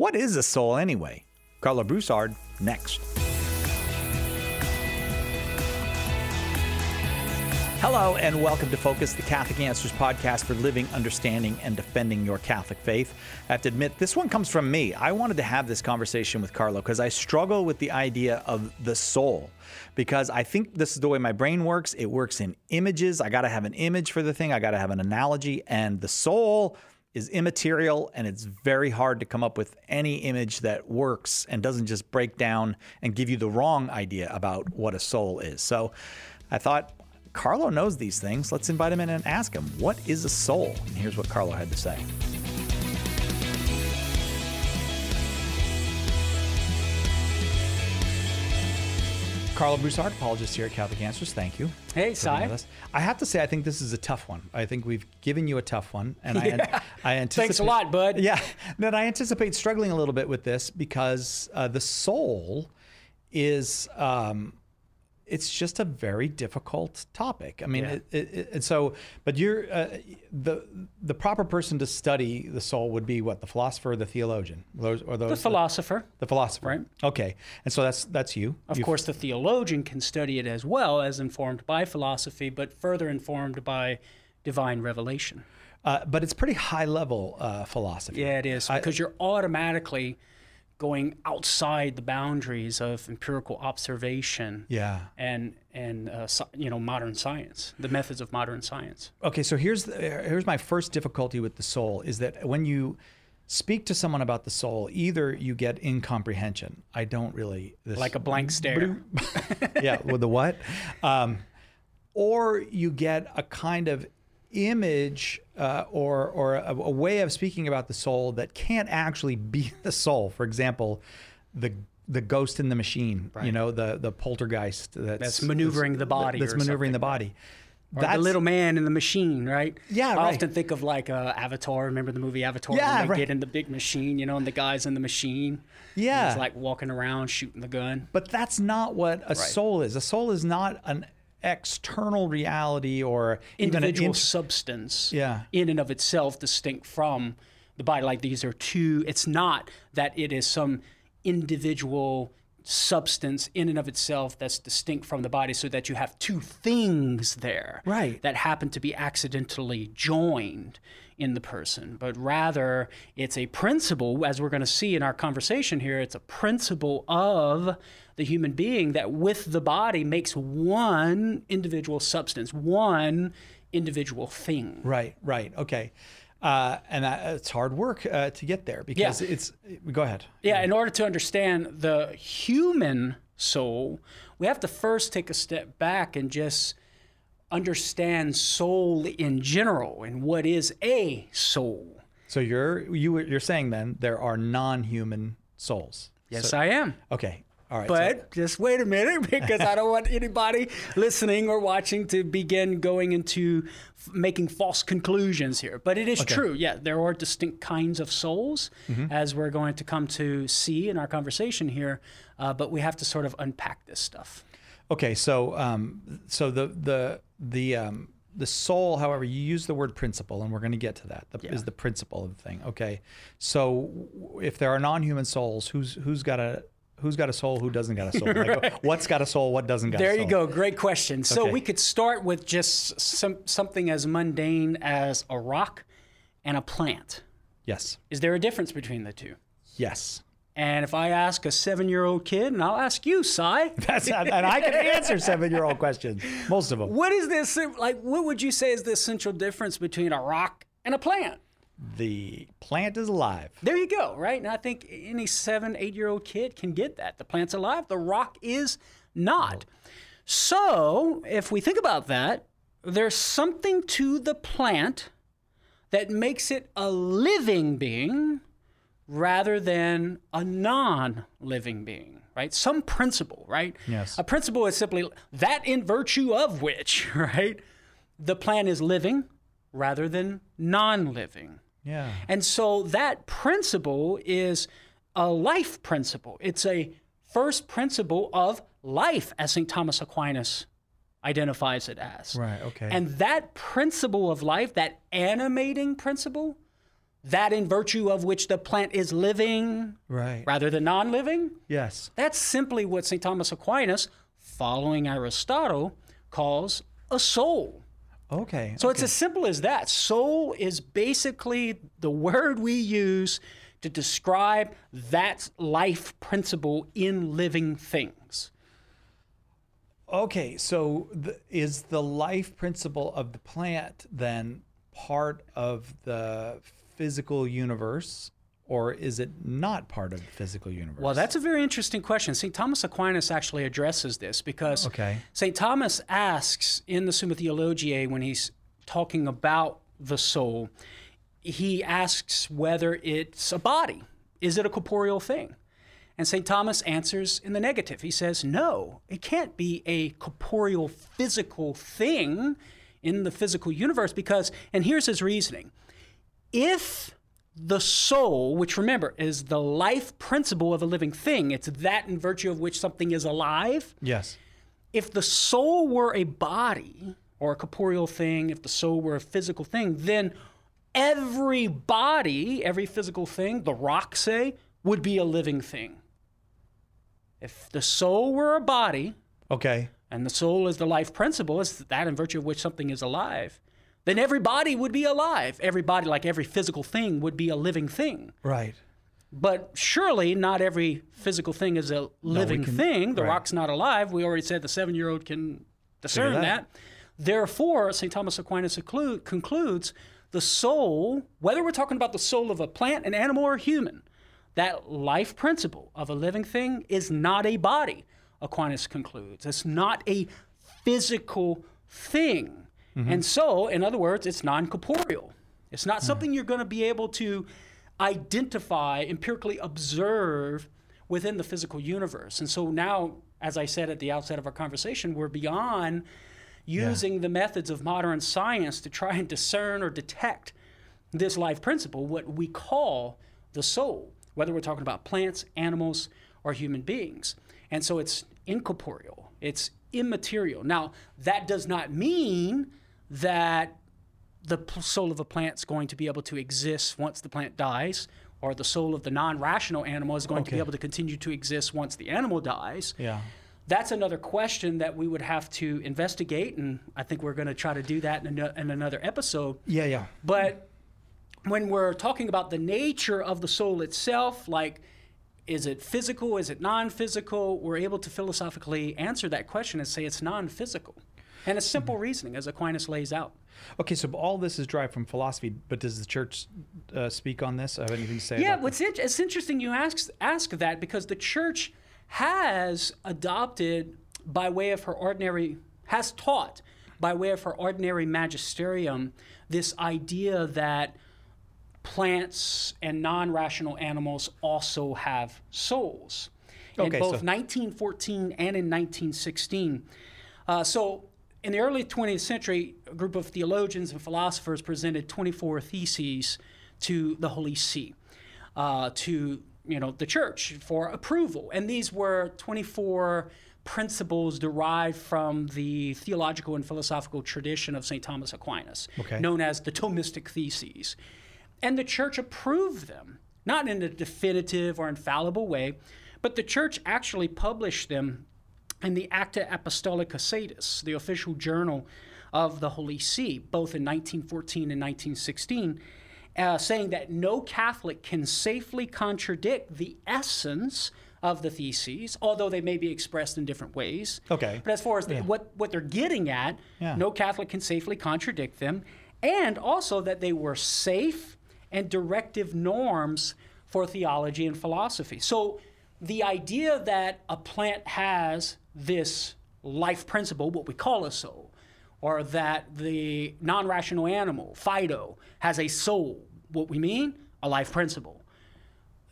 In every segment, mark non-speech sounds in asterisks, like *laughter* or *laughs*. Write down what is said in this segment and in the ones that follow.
What is a soul anyway? Karlo Broussard next. Hello, and welcome to Focus, the Catholic Answers podcast for living, understanding, and defending your Catholic faith. I have to admit, this one comes from me. I wanted to have this conversation with Karlo because I struggle with the idea of the soul because I think this is the way my brain works. It works in images. I got to have an image for the thing, I got to have an analogy, and the soul is immaterial and it's very hard to come up with any image that works and doesn't just break down and give you the wrong idea about what a soul is. So I thought Karlo knows these things. Let's invite him in and ask him, what is a soul? And here's what Karlo had to say. Karlo Broussard, apologist here at Catholic Answers. Thank you. Hey, Cy. I have to say, I think this is a tough one. I think we've given you a tough one, and I, *laughs* Yeah. I anticipate. Thanks a lot, bud. Yeah, *laughs* that I anticipate struggling a little bit with this because uh, the soul is. Um, it's just a very difficult topic. I mean, Yeah. it, it, and so, but you're uh, the the proper person to study the soul would be what the philosopher, or the theologian, those or those The philosopher. the philosopher, Right. Okay, and so that's that's you. Of You- course, the theologian can study it as well as informed by philosophy, but further informed by divine revelation. uh, but it's pretty high level uh, philosophy. Yeah, it is because you're automatically going outside the boundaries of empirical observation Yeah. and and uh, you know modern science, the methods of modern science. Okay, so here's the, here's my first difficulty with the soul is that when you speak to someone about the soul, either you get incomprehension. I don't really this, Like a blank stare. *laughs* yeah, with the what? Um, or you get a kind of image uh, or or a, a way of speaking about the soul that can't actually be *laughs* the soul. For example, the the ghost in the machine, right. you know, the the poltergeist that's, That's maneuvering the body That's maneuvering something the body. Or the little man in the machine, right? Yeah, I right. often think of like uh, Avatar. Remember the movie Avatar? Yeah, when they right. get in the big machine, you know, and the guy's in the machine. Yeah. He's like walking around shooting the gun. But that's not what a soul is. A soul is not an external reality or Individual int- substance Yeah. in and of itself distinct from the body. Like these are two, it's not that it is some individual substance in and of itself that's distinct from the body so that you have two things there Right. that happen to be accidentally joined in the person but rather it's a principle as we're going to see in our conversation here it's a principle of the human being that with the body makes one individual substance one individual thing Right, right, okay. Uh, and that, it's hard work uh, to get there because Yeah. it's. Go ahead. Yeah, in order to understand the human soul, we have to first take a step back and just understand soul in general and what is a soul. So you're you you're saying then there are non-human souls. Yes, I am. Okay. All right. so- But just wait a minute *laughs* because I don't want anybody listening or watching to begin going into f- making false conclusions here. But it is true. Yeah, there are distinct kinds of souls Mm-hmm. as we're going to come to see in our conversation here. Uh, but we have to sort of unpack this stuff. Okay, so um, so the the the um, the soul, however, you use the word principle, and we're going to get to that. The, Is the principle of the thing? Okay, so if there are non-human souls, who's who's got a who's got a soul? Who doesn't got a soul? *laughs* Like, what's got a soul? What doesn't got a soul? There you go. Great question. So Okay. we could start with just some something as mundane as a rock and a plant. Yes, Is there a difference between the two? yes. And if I ask a seven-year-old kid, and I'll ask you, Cy, *laughs* That's and I can answer seven-year-old questions, most of them. what is this like? What would you say is the essential difference between a rock and a plant? The plant is alive. There you go, right? And I think any seven, eight-year-old kid can get that. The plant's alive. The rock is not. So if we think about that, there's something to the plant that makes it a living being rather than a non-living being, right? Some principle, right? Yes. A principle is simply that in virtue of which, *laughs* right, the plant is living rather than non-living. Yeah. And so that principle is a life principle. It's a first principle of life, as St. Thomas Aquinas identifies it as. Right. Okay. And that principle of life, that animating principle, that in virtue of which the plant is living Right. rather than non living? Yes. That's simply what St. Thomas Aquinas, following Aristotle, calls a soul. Okay. So it's as simple as that. Soul is basically the word we use to describe that life principle in living things. Okay, so the, is the life principle of the plant then part of the physical universe, or is it not part of the physical universe? Well, that's a very interesting question. St. Thomas Aquinas actually addresses this because Okay. St. Thomas asks in the Summa Theologiae when he's talking about the soul, he asks whether it's a body. Is it a corporeal thing? And St. Thomas answers in the negative. He says, no, it can't be a corporeal, physical thing in the physical universe because, and here's his reasoning if the soul, which remember is the life principle of a living thing, it's that in virtue of which something is alive. yes. If the soul were a body or a corporeal thing, if the soul were a physical thing, then every body, every physical thing, the rock, say, would be a living thing. If the soul were a body, Okay. and the soul is the life principle, is that in virtue of which something is alive, then everybody would be alive. Everybody, like every physical thing, would be a living thing. Right. But surely not every physical thing is a living can- thing. The right. rock's not alive. We already said the seven year old can discern that. that. Therefore, St. Thomas Aquinas conclu- concludes the soul, whether we're talking about the soul of a plant, an animal, or human, that life principle of a living thing is not a body, Aquinas concludes. It's not a physical thing. Mm-hmm. And so, in other words, it's non corporeal. It's not mm. something you're going to be able to identify, empirically observe within the physical universe. And so now, as I said at the outset of our conversation, we're beyond using the methods of modern science to try and discern or detect this life principle, what we call the soul, whether we're talking about plants, animals, or human beings. And so it's incorporeal, it's immaterial. Now, that does not mean that the soul of a plant is going to be able to exist once the plant dies, or the soul of the non rational animal is going to be able to continue to exist once the animal dies. Yeah. That's another question that we would have to investigate, and I think we're going to try to do that in, ano- in another episode. Yeah. Yeah. But when we're talking about the nature of the soul itself, like is it physical, is it non physical, we're able to philosophically answer that question and say it's non physical. And it's simple reasoning, as Aquinas lays out. Okay, so all this is derived from philosophy, but does the church uh, speak on this? I have anything to say Yeah, what's it, it's interesting you ask ask that because the church has adopted by way of her ordinary has taught by way of her ordinary magisterium this idea that plants and non-rational animals also have souls. Okay, in both so- 1914 and in 1916. Uh, so in the early 20th century, a group of theologians and philosophers presented 24 theses to the Holy See, uh, to you know the church for approval, and these were 24 principles derived from the theological and philosophical tradition of St. Thomas Aquinas, Okay. known as the Thomistic Theses. And the church approved them, not in a definitive or infallible way, but the church actually published them in the Acta Apostolica Sedis, the official journal of the Holy See, both in 1914 and 1916, uh, saying that no Catholic can safely contradict the essence of the theses, although they may be expressed in different ways. Okay. But as far as the, what, what they're getting at, Yeah. no Catholic can safely contradict them, and also that they were safe and directive norms for theology and philosophy. So the idea that a plant has this life principle, what we call a soul, or that the non rational animal, Fido, has a soul, what we mean? A life principle.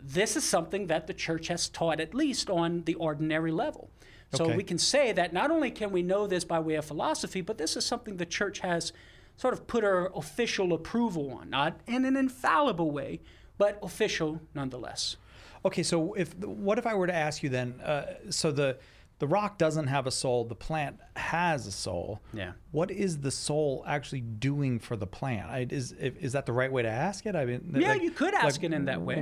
This is something that the church has taught, at least on the ordinary level. So Okay. we can say that not only can we know this by way of philosophy, but this is something the church has sort of put her official approval on, not in an infallible way, but official nonetheless. Okay, so if what if I were to ask you then? Uh, so the the rock doesn't have a soul, the plant has a soul. Yeah. What is the soul actually doing for the plant? I, is is that the right way to ask it? I mean, Yeah, you could ask it in that way.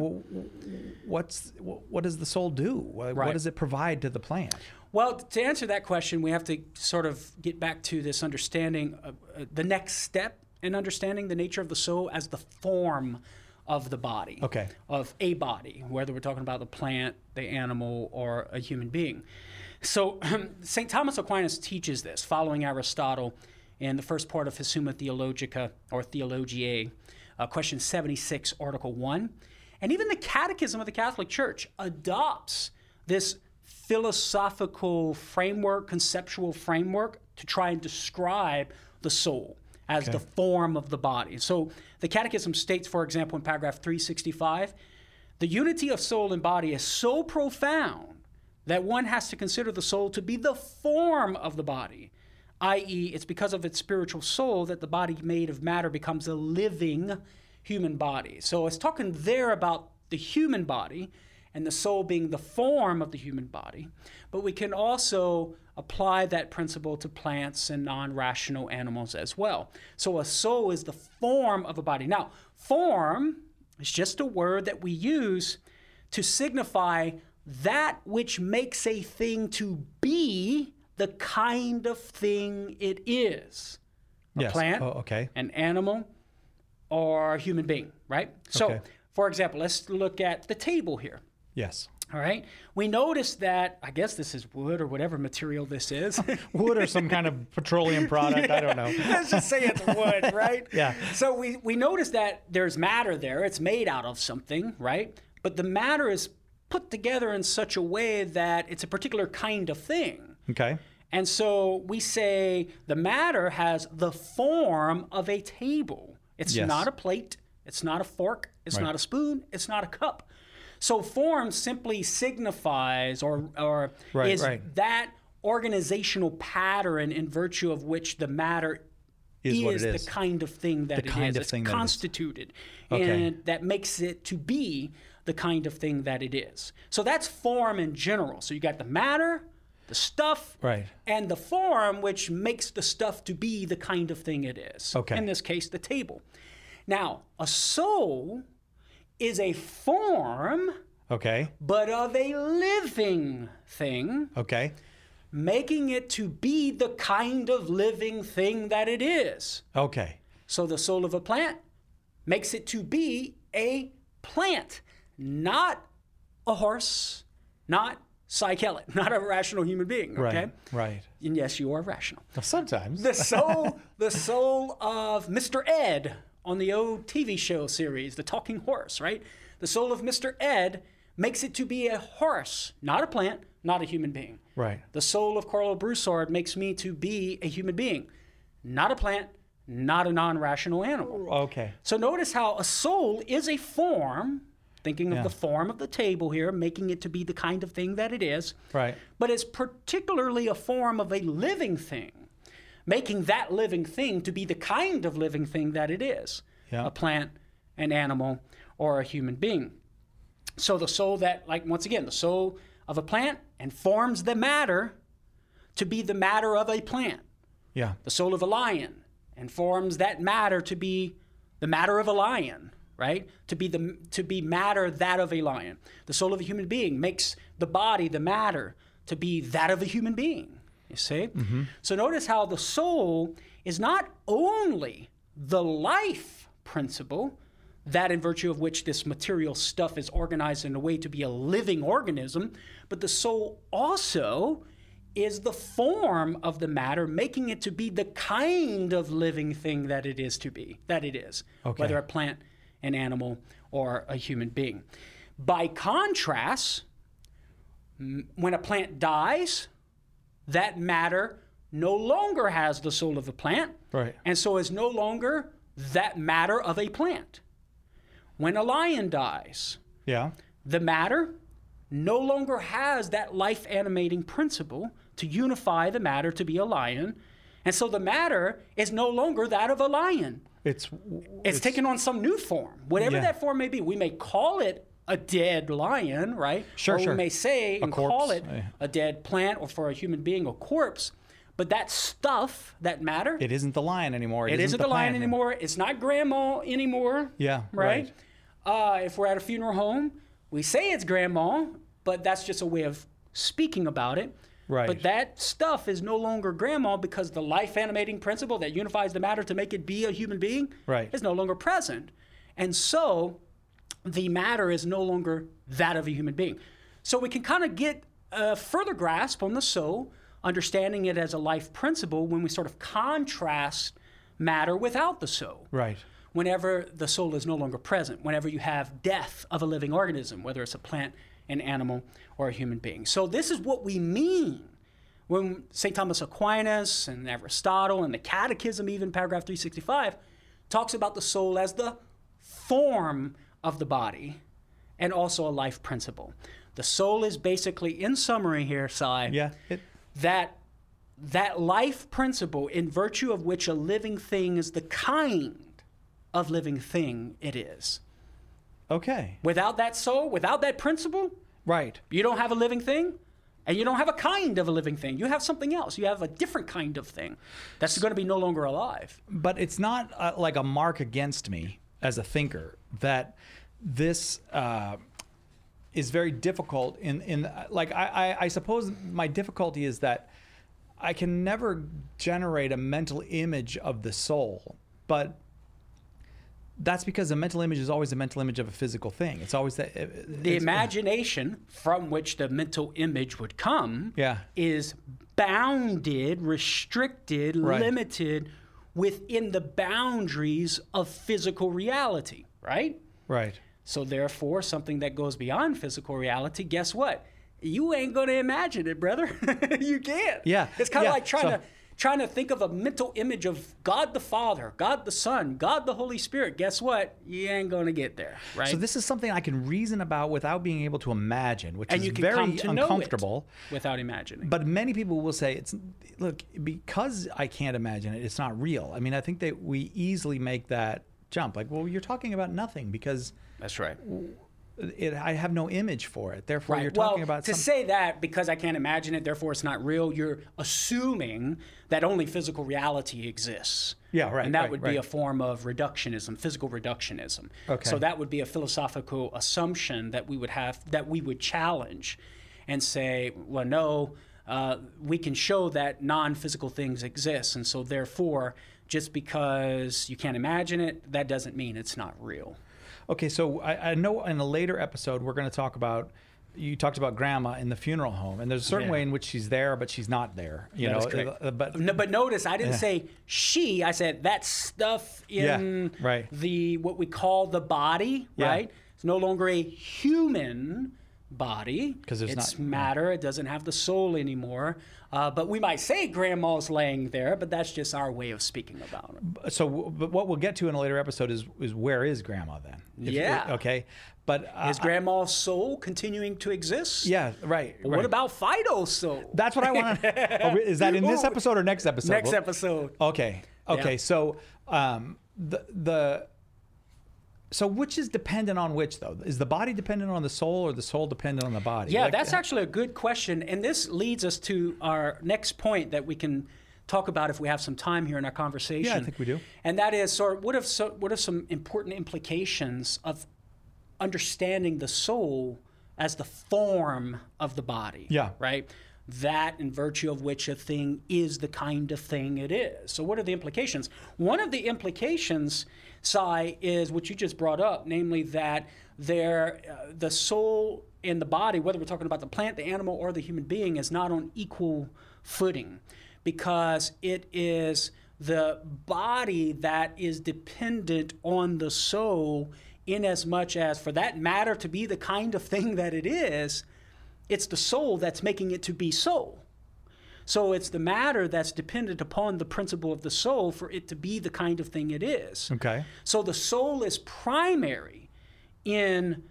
What's what does the soul do? What, Right. what does it provide to the plant? Well, to answer that question, we have to sort of get back to this understanding of uh, the next step in understanding the nature of the soul as the form of the body. Okay. Of a body, whether we're talking about the plant, the animal, or a human being. So, *clears throat* St. Thomas Aquinas teaches this, following Aristotle in the first part of his Summa Theologica or Theologiae, uh, question 76, Article 1. And even the Catechism of the Catholic Church adopts this philosophical framework, conceptual framework to try and describe the soul as the form of the body. So the Catechism states, for example, in paragraph 365, the unity of soul and body is so profound that one has to consider the soul to be the form of the body, i.e., it's because of its spiritual soul that the body made of matter becomes a living human body. So it's talking there about the human body and the soul being the form of the human body, but we can also apply that principle to plants and non rational animals as well. So a soul is the form of a body. Now, form is just a word that we use to signify that which makes a thing to be the kind of thing it is. A Yes. plant, Oh, okay. an animal, or a human being, right? So, Okay. for example, let's look at the table here. Yes. All right. We notice that, I guess this is wood or whatever material this is. *laughs* Wood or some kind of petroleum product. I don't know. *laughs* Let's just say it's wood, *laughs* right? Yeah. So we, we notice that there's matter there. It's made out of something, right? But the matter is put together in such a way that it's a particular kind of thing. Okay. And so we say the matter has the form of a table. It's Yes. not a plate, it's not a fork, it's Right. not a spoon, it's not a cup. So form simply signifies or or Right, is right. that organizational pattern in virtue of which the matter Is what it the kind of thing that it kind is. of it's thing that it is. constituted, Okay. and that makes it to be the kind of thing that it is. So that's form in general. So you got the matter, the stuff, Right. and the form, which makes the stuff to be the kind of thing it is. Okay. In this case, the table. Now, a soul is a form, Okay. but of a living thing, Okay. making it to be the kind of living thing that it is. Okay. So the soul of a plant makes it to be a plant, not a horse, not Cy not a rational human being. Okay. Right. Right. And yes, you are rational. Sometimes. The soul, *laughs* the soul of Mr. Ed on the old TV show series, The Talking Horse, right? The soul of Mr. Ed makes it to be a horse, not a plant, not a human being. Right. The soul of Karlo Broussard makes me to be a human being, not a plant, not a non-rational animal. Okay. So notice how a soul is a form, thinking of the form of the table here, making it to be the kind of thing that it is. Right. But it's particularly a form of a living thing, making that living thing to be the kind of living thing that it is Yeah. a plant, an animal, or a human being. So the soul that, like, once again, the soul of a plant informs the matter to be the matter of a plant Yeah. the soul of a lion and forms that matter to be the matter of a lion right? To be the to be matter that of a lion. The soul of a human being makes the body the matter to be that of a human being you see? Mm-hmm. So notice how the soul is not only the life principle that in virtue of which this material stuff is organized in a way to be a living organism but the soul also is the form of the matter, making it to be the kind of living thing that it is to be, that it is, Okay. whether a plant, an animal, or a human being. By contrast, when a plant dies, that matter no longer has the soul of a plant, Right. and so is no longer that matter of a plant. When a lion dies, Yeah. the matter no longer has that life animating principle to unify the matter to be a lion. And so the matter is no longer that of a lion. It's It's, taken on some new form, whatever Yeah. that form may be. We may call it a dead lion, right? Sure, or sure. we may say and call it a dead plant, or for a human being, a corpse. But that stuff, that matter, It isn't the lion anymore. it isn't the lion plant anymore. It's not grandma anymore. Yeah, Right? Uh, if we're at a funeral home, we say it's grandma, but that's just a way of speaking about it. Right. But that stuff is no longer grandma because the life animating principle that unifies the matter to make it be a human being Right. is no longer present. And so the matter is no longer that of a human being. So we can kind of get a further grasp on the soul, understanding it as a life principle when we sort of contrast matter without the soul. Right. Whenever the soul is no longer present, whenever you have death of a living organism, whether it's a plant, an animal, or a human being. So, this is what we mean when St. Thomas Aquinas and Aristotle and the Catechism, even paragraph 365, talks about the soul as the form of the body and also a life principle. The soul is basically, in summary here, Cy, Yeah. It, that that life principle in virtue of which a living thing is the kind of living thing it is. okay. Without that soul, without that principle, Right. you don't have a living thing and you don't have a kind of a living thing. You have something else. You have a different kind of thing that's going to be no longer alive. But it's not uh, like a mark against me as a thinker that this uh, is very difficult. In in like I, I I suppose my difficulty is that I can never generate a mental image of the soul, but that's because a mental image is always a mental image of a physical thing. It's always that. uh, The imagination from which the mental image would come Yeah. is bounded, restricted, Right. limited within the boundaries of physical reality, right? Right. So therefore, something that goes beyond physical reality, guess what? You ain't gonna imagine it, brother. *laughs* you can't. Yeah, It's kind of yeah, like trying so- to trying to think of a mental image of God the Father, God the Son, God the Holy Spirit. Guess what? You ain't gonna get there, right? So this is something I can reason about without being able to imagine, which and is very to uncomfortable. without imagining. But many people will say it's look because I can't imagine it. It's not real. I mean, I think that we easily make that jump. Like, well, you're talking about nothing because That's right. It, I have no image for it. Therefore, Right. you're talking well, about to some, say that because I can't imagine it, therefore it's not real. You're assuming that only physical reality exists. Yeah, right, And that right, would be a form of reductionism, physical reductionism. Okay. So that would be a philosophical assumption that we would have, that we would challenge, and say, well, no, uh, we can show that non-physical things exist, and so therefore, just because you can't imagine it, that doesn't mean it's not real. Okay, so I, I know in a later episode we're going to talk about. You talked about grandma in the funeral home, and there's a certain Yeah. way in which she's there, but she's not there. You That know, correct. uh, but No, but notice I didn't Yeah. say she. I said that stuff in Yeah, right. the what we call the body. Right. It's no longer a human body 'Cause there's it's not- matter. It doesn't have the soul anymore. Uh, but we might say grandma's laying there, but that's just our way of speaking about it. so but what we'll get to in a later episode is is where is grandma then? If- Yeah. okay, but uh, Is grandma's soul continuing to exist? yeah, right. What right. about Fido's soul? That's what I want to. *laughs* is that in this episode or next episode? Next episode. Okay. Okay. Yeah. So um, the the so which is dependent on which though? Is the body dependent on the soul or the soul dependent on the body? Yeah, Like, that's uh, actually a good question. And this leads us to our next point that we can talk about if we have some time here in our conversation. Yeah, I think we do. And that is sort of what, if so, what are some important implications of understanding the soul as the form of the body? Yeah. Right? That in virtue of which a thing is the kind of thing it is. So, what are the implications? One of the implications, Cy, is what you just brought up, namely that there, uh, the soul and the body, whether we're talking about the plant, the animal, or the human being, is not on equal footing because it is the body that is dependent on the soul in as much as for that matter to be the kind of thing that it is it's the soul that's making it to be so so it's the matter that's dependent upon the principle of the soul for it to be the kind of thing it is Okay. so the soul is primary in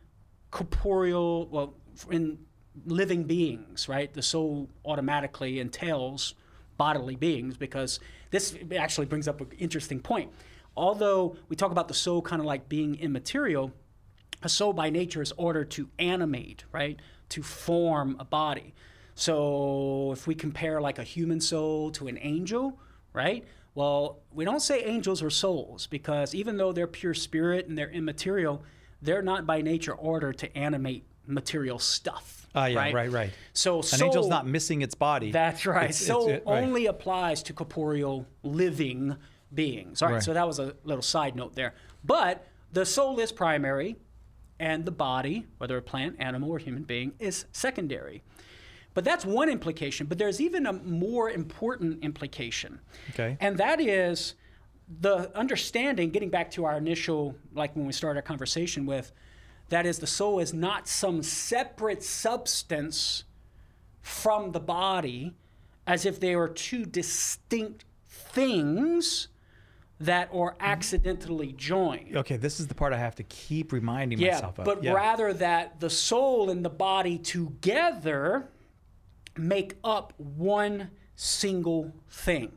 corporeal, well, in living beings, right? The soul automatically entails bodily beings because this actually brings up an interesting point. Although we talk about the soul kind of like being immaterial, a soul by nature is ordered to animate, right? To form a body. So if we compare like a human soul to an angel, right? Well, we don't say angels are souls because even though they're pure spirit and they're immaterial, they're not by nature ordered to animate material stuff. Ah, yeah, right, right, right. So An soul, angel's not missing its body. That's right. It's- it's- soul it- right. only applies to corporeal living beings. All right, Right. So that was a little side note there. But the soul is primary, and the body, whether a plant, animal, or human being, is secondary. But that's one implication. But there's even a more important implication. Okay. And that is the understanding, getting back to our initial, like when we started our conversation with, that is the soul is not some separate substance from the body as if they were two distinct things that are accidentally joined. Okay, this is the part I have to keep reminding Yeah, myself of. but yeah. rather that the soul and the body together make up one single thing.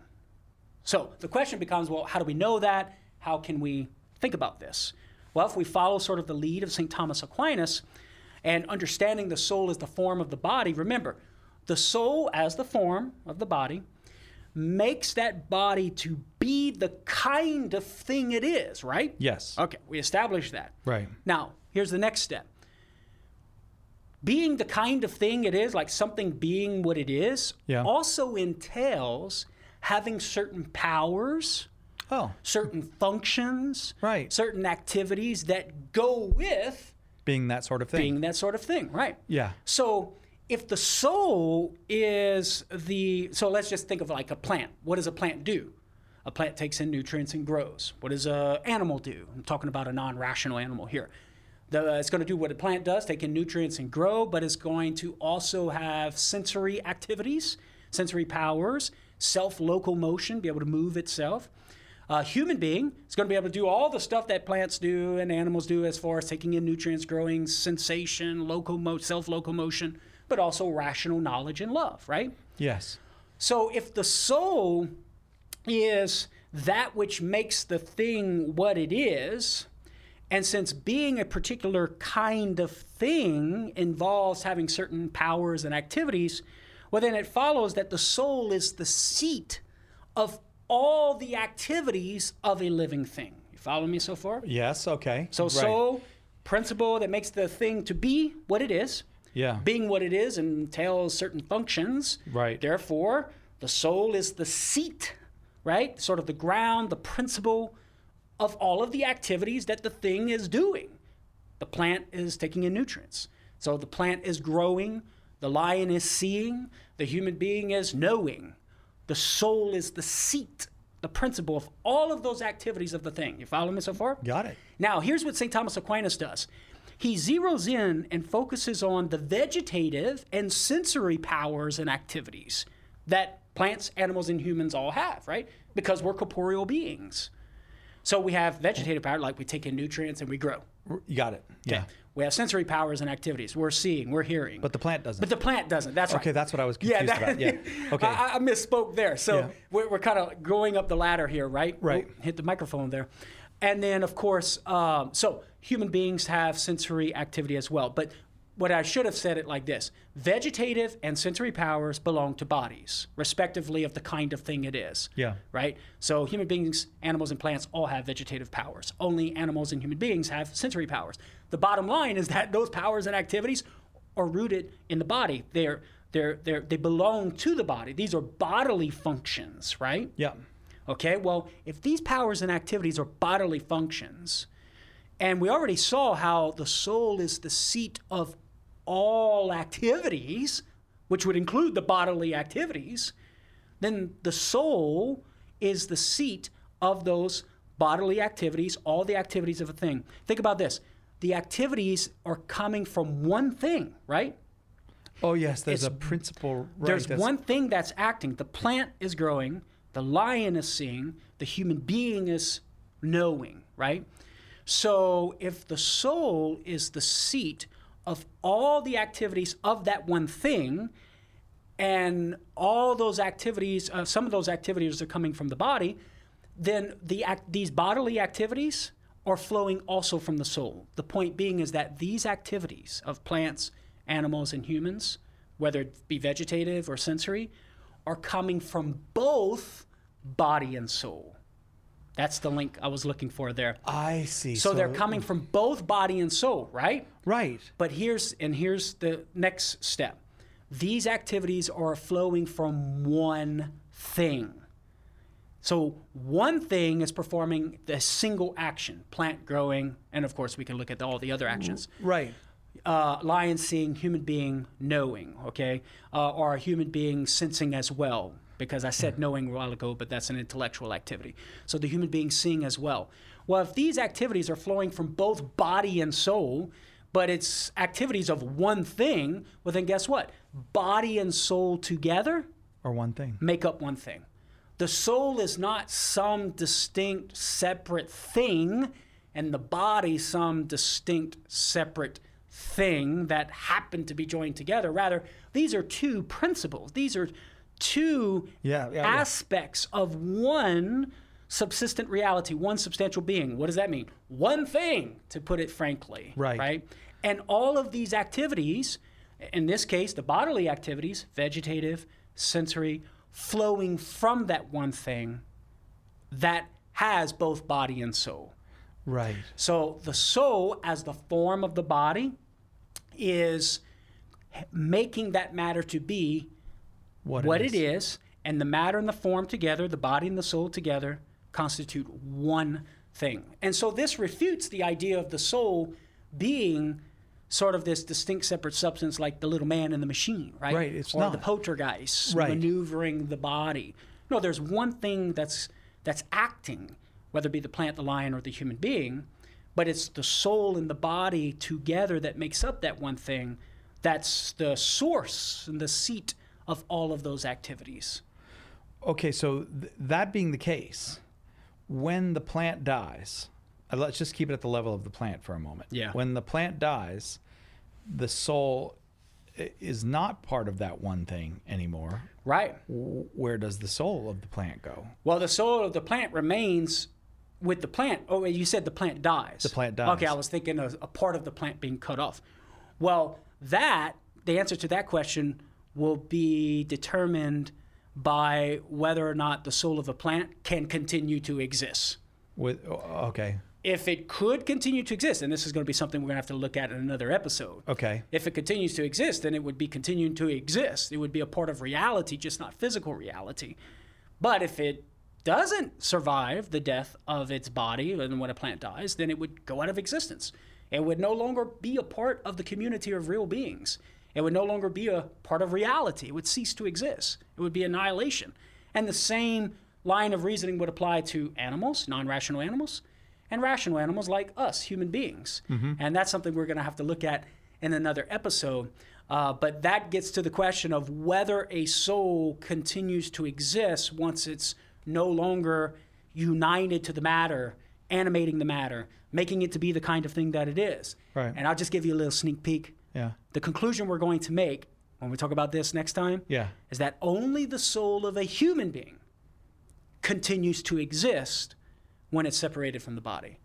So the question becomes well, how do we know that? How can we think about this? Well, if we follow sort of the lead of St. Thomas Aquinas and understanding the soul as the form of the body, remember, the soul as the form of the body makes that body to be the kind of thing it is, right? Yes. Okay, we established that. Right. Now, here's the next step. Being the kind of thing it is, like something being what it is, Yeah. also entails having certain powers, Oh, certain functions, Right. certain activities that go with being that sort of thing. being that sort of thing, right? yeah. So if the soul is the so let's just think of like a plant. What does a plant do? A plant takes in nutrients and grows. What does a animal do? I'm talking about a non-rational animal here. The, it's going to do what a plant does, take in nutrients and grow, but it's going to also have sensory activities, sensory powers, self-locomotion, be able to move itself. A human being is going to be able to do all the stuff that plants do and animals do as far as taking in nutrients, growing, sensation, locomo- self-locomotion, but also rational knowledge and love, right? Yes. So if the soul is that which makes the thing what it is, and since being a particular kind of thing involves having certain powers and activities, well, then it follows that the soul is the seat of all the activities of a living thing. You follow me so far? Yes. Okay. So, Right. soul, principle that makes the thing to be what it is. Yeah. Being what it is entails certain functions. Right. Therefore, the soul is the seat, right? Sort of the ground, the principle of all of the activities that the thing is doing. The plant is taking in nutrients. So the plant is growing, the lion is seeing, the human being is knowing. The soul is the seat, the principle of all of those activities of the thing. You follow me so far? Got it. Now, here's what St. Thomas Aquinas does. He zeroes in and focuses on the vegetative and sensory powers and activities that plants, animals, and humans all have, right? Because we're corporeal beings. So we have vegetative power, like we take in nutrients and we grow. You got it. Yeah. We have sensory powers and activities. We're seeing, we're hearing. But the plant doesn't. But the plant doesn't. That's right. okay, that's what I was Yeah, confused that- about. Yeah. *laughs* Okay. I, I misspoke there. So Yeah. we're, we're kind of going up the ladder here, right? Right. Oh, hit the microphone there. And then, of course, um, so human beings have sensory activity as well. But what I should have said it like this vegetative and sensory powers belong to bodies, respectively, of the kind of thing it is. Yeah. Right? So human beings, animals, and plants all have vegetative powers. Only animals and human beings have sensory powers. The bottom line is that those powers and activities are rooted in the body. They're, they're, they're, they belong to the body. These are bodily functions, right? yeah. Okay, well, if these powers and activities are bodily functions, and we already saw how the soul is the seat of all activities, which would include the bodily activities, then the soul is the seat of those bodily activities, all the activities of a thing. Think about this the activities are coming from one thing, right? Oh yes, there's It's- a principle. Right, There's that's- one thing that's acting. The plant is growing, the lion is seeing, the human being is knowing, right? So if the soul is the seat of all the activities of that one thing, and all those activities, uh, some of those activities are coming from the body, then the act, these bodily activities are flowing also from the soul. The point being is that these activities of plants, animals, and humans, whether it be vegetative or sensory, are coming from both body and soul. That's the link I was looking for there. I see. So, they're coming from both body and soul, right? right. But here's and here's the next step. These activities are flowing from one thing. So one thing is performing the single action, plant growing, and of course we can look at all the other actions. Right. Uh, lion seeing, human being knowing, okay, uh, or a human being sensing as well. Because I said hmm. knowing a while ago, but that's an intellectual activity. So the human being seeing as well. Well, if these activities are flowing from both body and soul, but it's activities of one thing, well, then guess what? Body and soul together Or one thing. make up one thing. The soul is not some distinct, separate thing, and the body some distinct, separate thing that happen to be joined together. Rather, these are two principles. These are two Yeah, yeah, yeah. aspects of one subsistent reality, one substantial being. What does that mean? One thing, to put it frankly. Right. Right. And all of these activities, in this case, the bodily activities, vegetative, sensory, flowing from that one thing that has both body and soul. Right. So the soul, as the form of the body, is making that matter to be What, what it is, and the matter and the form together, the body and the soul together, constitute one thing. And so this refutes the idea of the soul being sort of this distinct separate substance like the little man in the machine, right? Right, it's or not. the poltergeist Right. maneuvering the body. No, there's one thing that's that's acting, whether it be the plant, the lion, or the human being, but it's the soul and the body together that makes up that one thing. That's the source and the seat of all of those activities. Okay, so th- that being the case, when the plant dies, uh, let's just keep it at the level of the plant for a moment. Yeah. When the plant dies, the soul i- is not part of that one thing anymore. Right. W- Where does the soul of the plant go? Well, the soul of the plant remains with the plant. Oh, you said the plant dies. The plant dies. Okay, I was thinking of a part of the plant being cut off. Well, that the answer to that question will be determined by whether or not the soul of a plant can continue to exist. With oh, okay, If it could continue to exist, and this is going to be something we're going to have to look at in another episode. okay, If it continues to exist, then it would be continuing to exist. It would be a part of reality, just not physical reality. But if it doesn't survive the death of its body, and when a plant dies, then it would go out of existence. It would no longer be a part of the community of real beings. It would no longer be a part of reality. It would cease to exist. It would be annihilation. And the same line of reasoning would apply to animals, non rational animals, and rational animals like us, human beings. And that's something we're going to have to look at in another episode. Uh, but that gets to the question of whether a soul continues to exist once it's no longer united to the matter, animating the matter, making it to be the kind of thing that it is. Right. And I'll just give you a little sneak peek. yeah, The conclusion we're going to make when we talk about this next time yeah, is that only the soul of a human being continues to exist when it's separated from the body.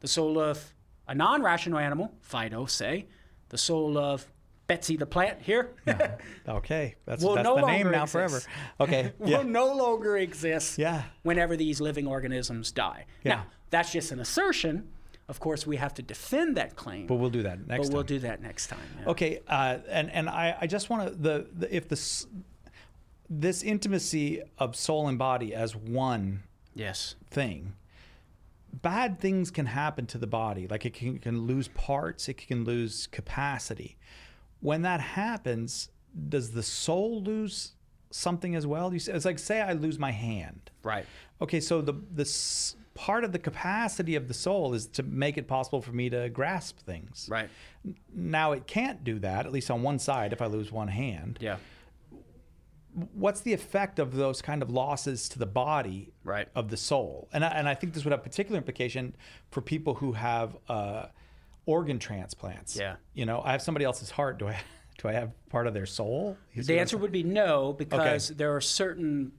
The soul of a non rational animal, Fido, say, the soul of Betsy the plant here, *laughs* okay. That's that's no the name now exist. forever. Okay, *laughs* will no longer exist yeah, whenever these living organisms die. Yeah. Now, that's just an assertion. Of course, we have to defend that claim, but we'll do that next but time. we'll do that next time. yeah. Okay, uh, and and I, I just want to the, the if this this intimacy of soul and body as one Yes. thing, bad things can happen to the body. Like it can, can lose parts, it can lose capacity. When that happens, does the soul lose something as well? You say, it's like say I lose my hand. Right. Okay, so the this part of the capacity of the soul is to make it possible for me to grasp things. Right. Now it can't do that, at least on one side, if I lose one hand. Yeah. What's the effect of those kind of losses to the body Right. of the soul? And I, and I think this would have particular implication for people who have uh, organ transplants. Yeah. You know, I have somebody else's heart. Do I *laughs* do I have part of their soul? Is The answer would be no, because there are certain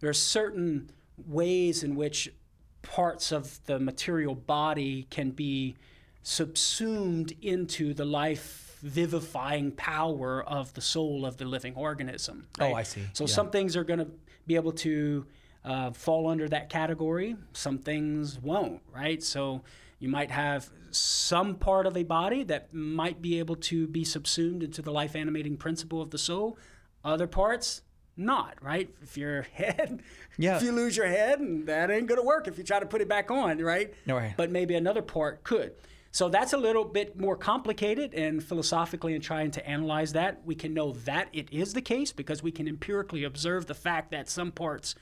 there are certain ways in which parts of the material body can be subsumed into the life vivifying power of the soul of the living organism. Oh, I see. So Yeah. some things are going to be able to uh, fall under that category. Some things won't, right? So you might have some part of a body that might be able to be subsumed into the life animating principle of the soul. Other parts, not, right? If your *laughs* head, Yeah. if you lose your head, that ain't gonna work if you try to put it back on, right? No, right. But maybe another part could. So that's a little bit more complicated, and philosophically, in trying to analyze that, we can know that it is the case because we can empirically observe the fact that some parts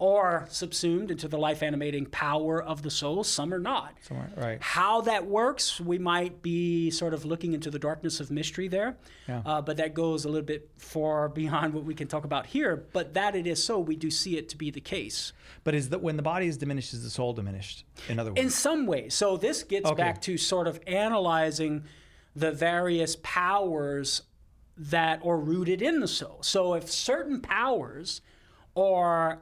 are subsumed into the life animating power of the soul, some are not. Somewhere, right. How that works, we might be sort of looking into the darkness of mystery there. Yeah. Uh, but that goes a little bit far *laughs* beyond what we can talk about here. But that it is so, we do see it to be the case. But is that when the body is diminished, is the soul diminished? In other words, In some ways. So this gets Okay. back to sort of analyzing the various powers that are rooted in the soul. So if certain powers are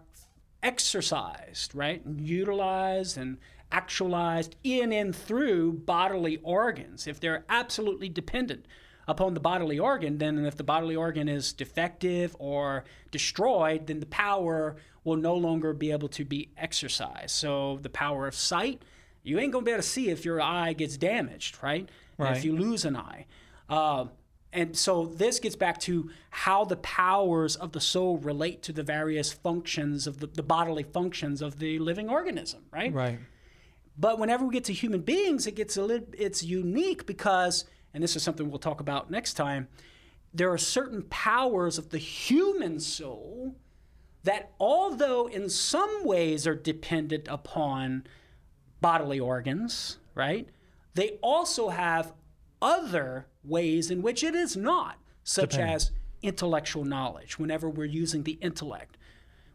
exercised, right, and utilized and actualized in and through bodily organs, if they're absolutely dependent upon the bodily organ, then if the bodily organ is defective or destroyed, then the power will no longer be able to be exercised. So the power of sight, you ain't gonna be able to see if your eye gets damaged, right? Right. If you lose an eye. Uh, and so this gets back to how the powers of the soul relate to the various functions of the, the bodily functions of the living organism, right? right. But whenever we get to human beings, it gets a little it's unique because, and this is something we'll talk about next time, there are certain powers of the human soul that although in some ways are dependent upon bodily organs, right? They also have other ways in which it is not, such as intellectual knowledge. Whenever we're using the intellect,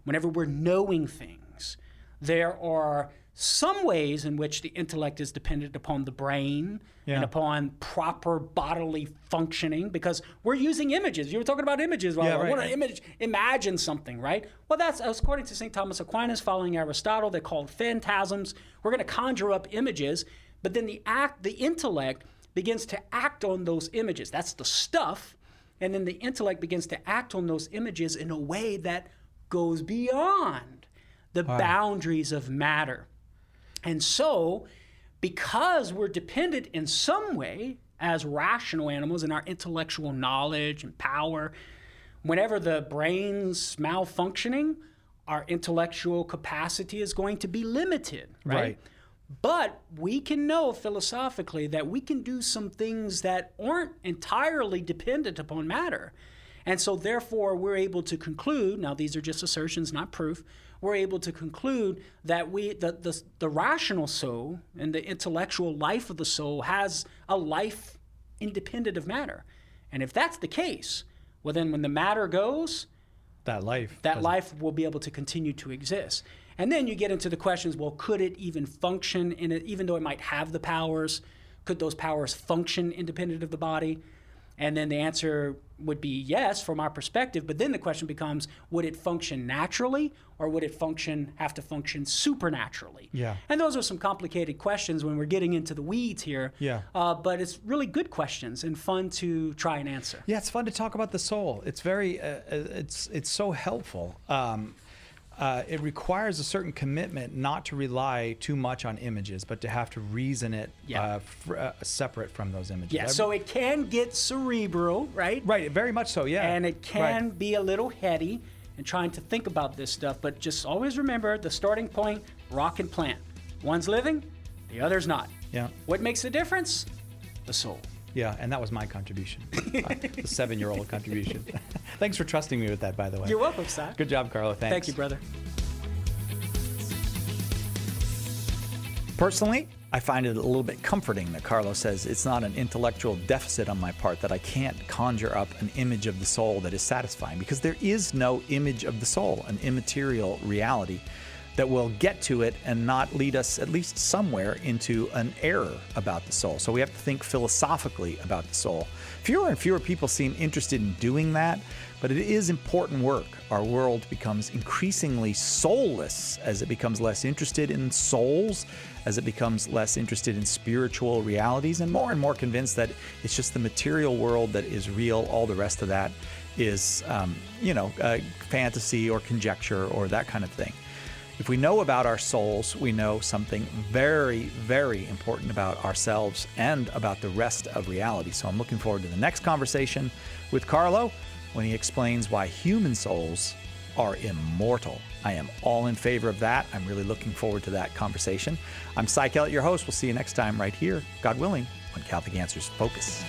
whenever we're knowing things, there are some ways in which the intellect is dependent upon the brain Yeah. and upon proper bodily functioning because we're using images. You were talking about images. Well, Yeah, I want right. to image, imagine something, right? Well, that's according to St. Thomas Aquinas, following Aristotle, they're called phantasms. We're going to conjure up images, but then the act, the intellect begins to act on those images. That's the stuff, and then the intellect begins to act on those images in a way that goes beyond the boundaries of matter. And so, because we're dependent in some way as rational animals in our intellectual knowledge and power, whenever the brain's malfunctioning, our intellectual capacity is going to be limited, right? Right. But we can know philosophically that we can do some things that aren't entirely dependent upon matter. And so, therefore, we're able to conclude now, these are just assertions, not proof. We're able to conclude that we, the, the, the rational soul and the intellectual life of the soul has a life independent of matter. And if that's the case, well, then when the matter goes, That life. that doesn't- life will be able to continue to exist. And then you get into the questions well, could it even function in it, even though it might have the powers? Could those powers function independent of the body? And then the answer would be yes from our perspective. But then the question becomes would it function naturally or would it function have to function supernaturally? Yeah. And those are some complicated questions when we're getting into the weeds here. Yeah. Uh, but it's really good questions and fun to try and answer. Yeah, it's fun to talk about the soul. It's very, uh, uh, it's it's so helpful. Um, uh, it requires a certain commitment not to rely too much on images, but to have to reason it Yeah. uh, fr- uh, separate from those images. Yeah, so it can get cerebral, right? right, very much so. Yeah, and it can Right. be a little heady and trying to think about this stuff but just always remember the starting point rock and plant one's living the other's not Yeah. what makes the difference the soul Yeah, and that was my contribution, uh, *laughs* the seven-year-old contribution. *laughs* Thanks for trusting me with that, by the way. you're welcome Sal. Good job, Karlo. Thanks. thank you brother Personally, I find it a little bit comforting that Karlo says it's not an intellectual deficit on my part that I can't conjure up an image of the soul that is satisfying because there is no image of the soul, an immaterial reality that will get to it and not lead us, at least somewhere, into an error about the soul. So we have to think philosophically about the soul. Fewer and fewer people seem interested in doing that, but it is important work. Our world becomes increasingly soulless as it becomes less interested in souls, as it becomes less interested in spiritual realities, and more and more convinced that it's just the material world that is real. All the rest of that is, um, you know, uh, fantasy or conjecture or that kind of thing. If we know about our souls, we know something very, very important about ourselves and about the rest of reality. So I'm looking forward to the next conversation with Karlo when he explains why human souls are immortal. I am all in favor of that. I'm really looking forward to that conversation. I'm Cy Kellett, your host. We'll see you next time right here, God willing, on Catholic Answers Focus.